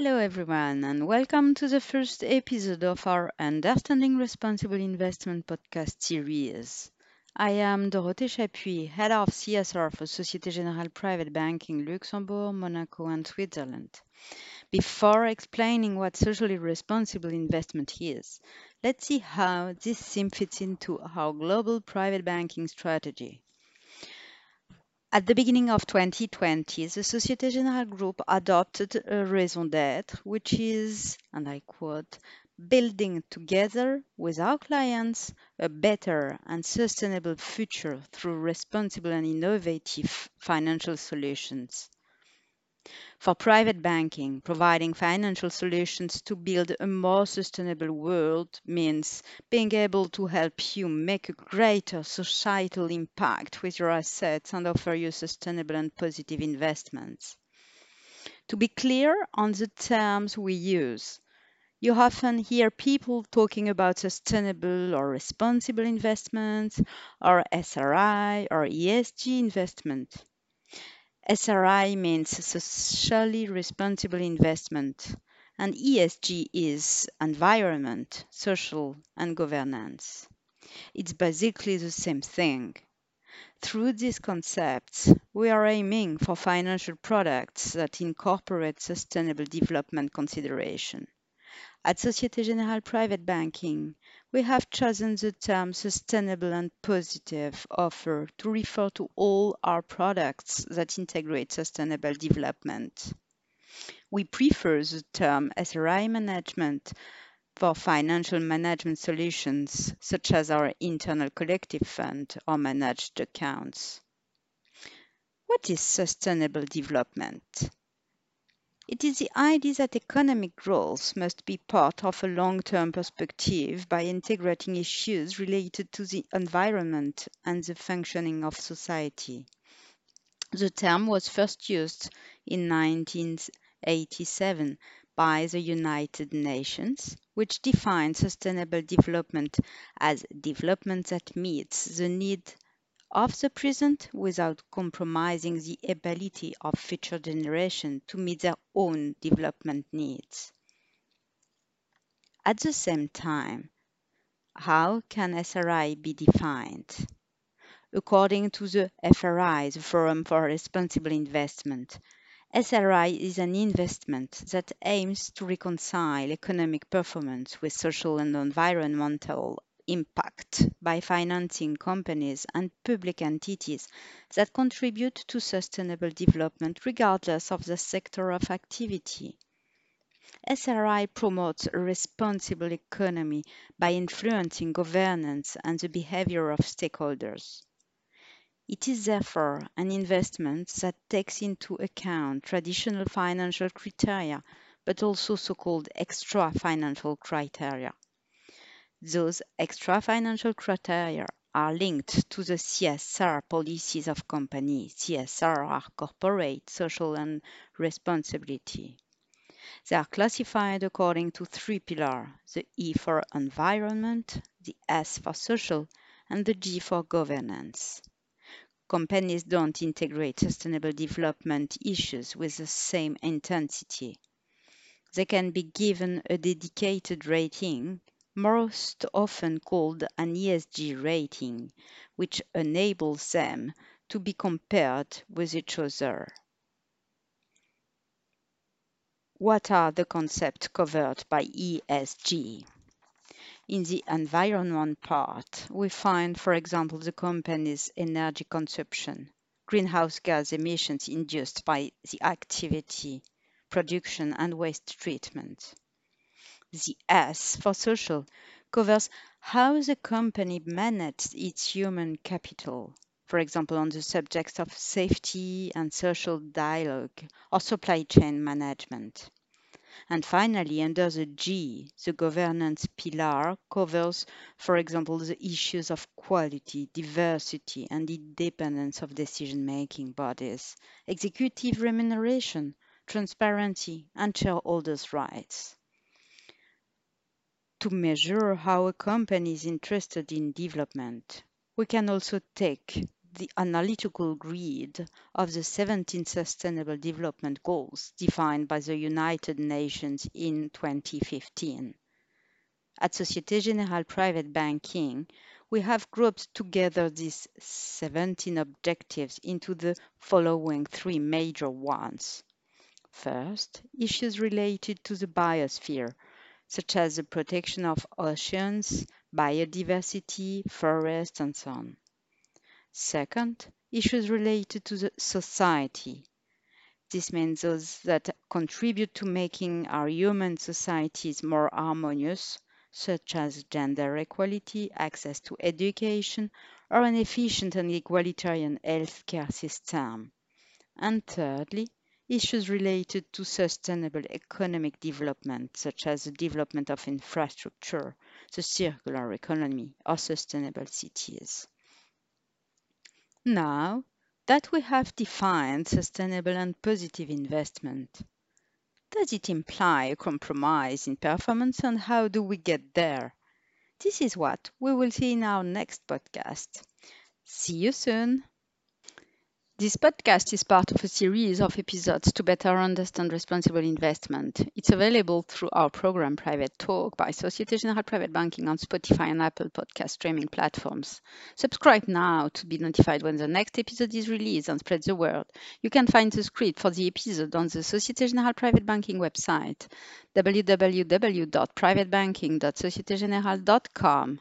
Hello, everyone, and welcome to the first episode of our Understanding Responsible Investment podcast series. I am Dorothée Chapuis, Head of CSR for Societe Generale Private Banking Luxembourg, Monaco, and Switzerland. Before explaining what socially responsible investment is, let's see how this theme fits into our global private banking strategy. At the beginning of 2020, the Societe Generale Group adopted a raison d'être, which is, and I quote, building together with our clients a better and sustainable future through responsible and innovative financial solutions. For private banking, providing financial solutions to build a more sustainable world means being able to help you make a greater societal impact with your assets and offer you sustainable and positive investments. To be clear on the terms we use, you often hear people talking about sustainable or responsible investments, or SRI or ESG investment. SRI means socially responsible investment, and ESG is environment, social, and governance. It's basically the same thing. Through these concepts, we are aiming for financial products that incorporate sustainable development consideration. At Societe Generale Private Banking, we have chosen the term sustainable and positive offer to refer to all our products that integrate sustainable development. We prefer the term SRI management for financial management solutions such as our internal collective fund or managed accounts. What is sustainable development? It is the idea that economic growth must be part of a long-term perspective by integrating issues related to the environment and the functioning of society. The term was first used in 1987 by the United Nations, which defined sustainable development as development that meets the need of the present without compromising the ability of future generations to meet their own development needs. At the same time, how can SRI be defined? According to the FRI, the Forum for Responsible Investment, SRI is an investment that aims to reconcile economic performance with social and environmental impact by financing companies and public entities that contribute to sustainable development regardless of the sector of activity. SRI promotes a responsible economy by influencing governance and the behavior of stakeholders. It is therefore an investment that takes into account traditional financial criteria, but also so called extra financial criteria. Those extra financial criteria are linked to the CSR policies of companies. CSR are corporate, social, and responsibility. They are classified according to three pillars the E for environment, the S for social, and the G for governance. Companies don't integrate sustainable development issues with the same intensity. They can be given a dedicated rating most often called an ESG rating, which enables them to be compared with each other. What are the concepts covered by ESG? In the environment part, we find, for example, the company's energy consumption, greenhouse gas emissions induced by the activity, production, and waste treatment. The S for social covers how the company manages its human capital, for example, on the subjects of safety and social dialogue or supply chain management. And finally, under the G, the governance pillar covers, for example, the issues of quality, diversity, and independence of decision making bodies, executive remuneration, transparency, and shareholders' rights to measure how a company is interested in development. We can also take the analytical grid of the 17 Sustainable Development Goals defined by the United Nations in 2015. At Societe Generale Private Banking, we have grouped together these 17 objectives into the following three major ones. First, issues related to the biosphere, such as the protection of oceans, biodiversity, forests, and so on. Second, issues related to the society. This means those that contribute to making our human societies more harmonious, such as gender equality, access to education, or an efficient and egalitarian healthcare system. And thirdly, issues related to sustainable economic development, such as the development of infrastructure, the circular economy, or sustainable cities. Now that we have defined sustainable and positive investment, does it imply a compromise in performance and how do we get there? This is what we will see in our next podcast. See you soon! This podcast is part of a series of episodes to better understand responsible investment. It's available through our program Private Talk by Societe Generale Private Banking on Spotify and Apple podcast streaming platforms. Subscribe now to be notified when the next episode is released and spread the word. You can find the script for the episode on the Societe Generale Private Banking website www.privatebanking.societegenerale.com.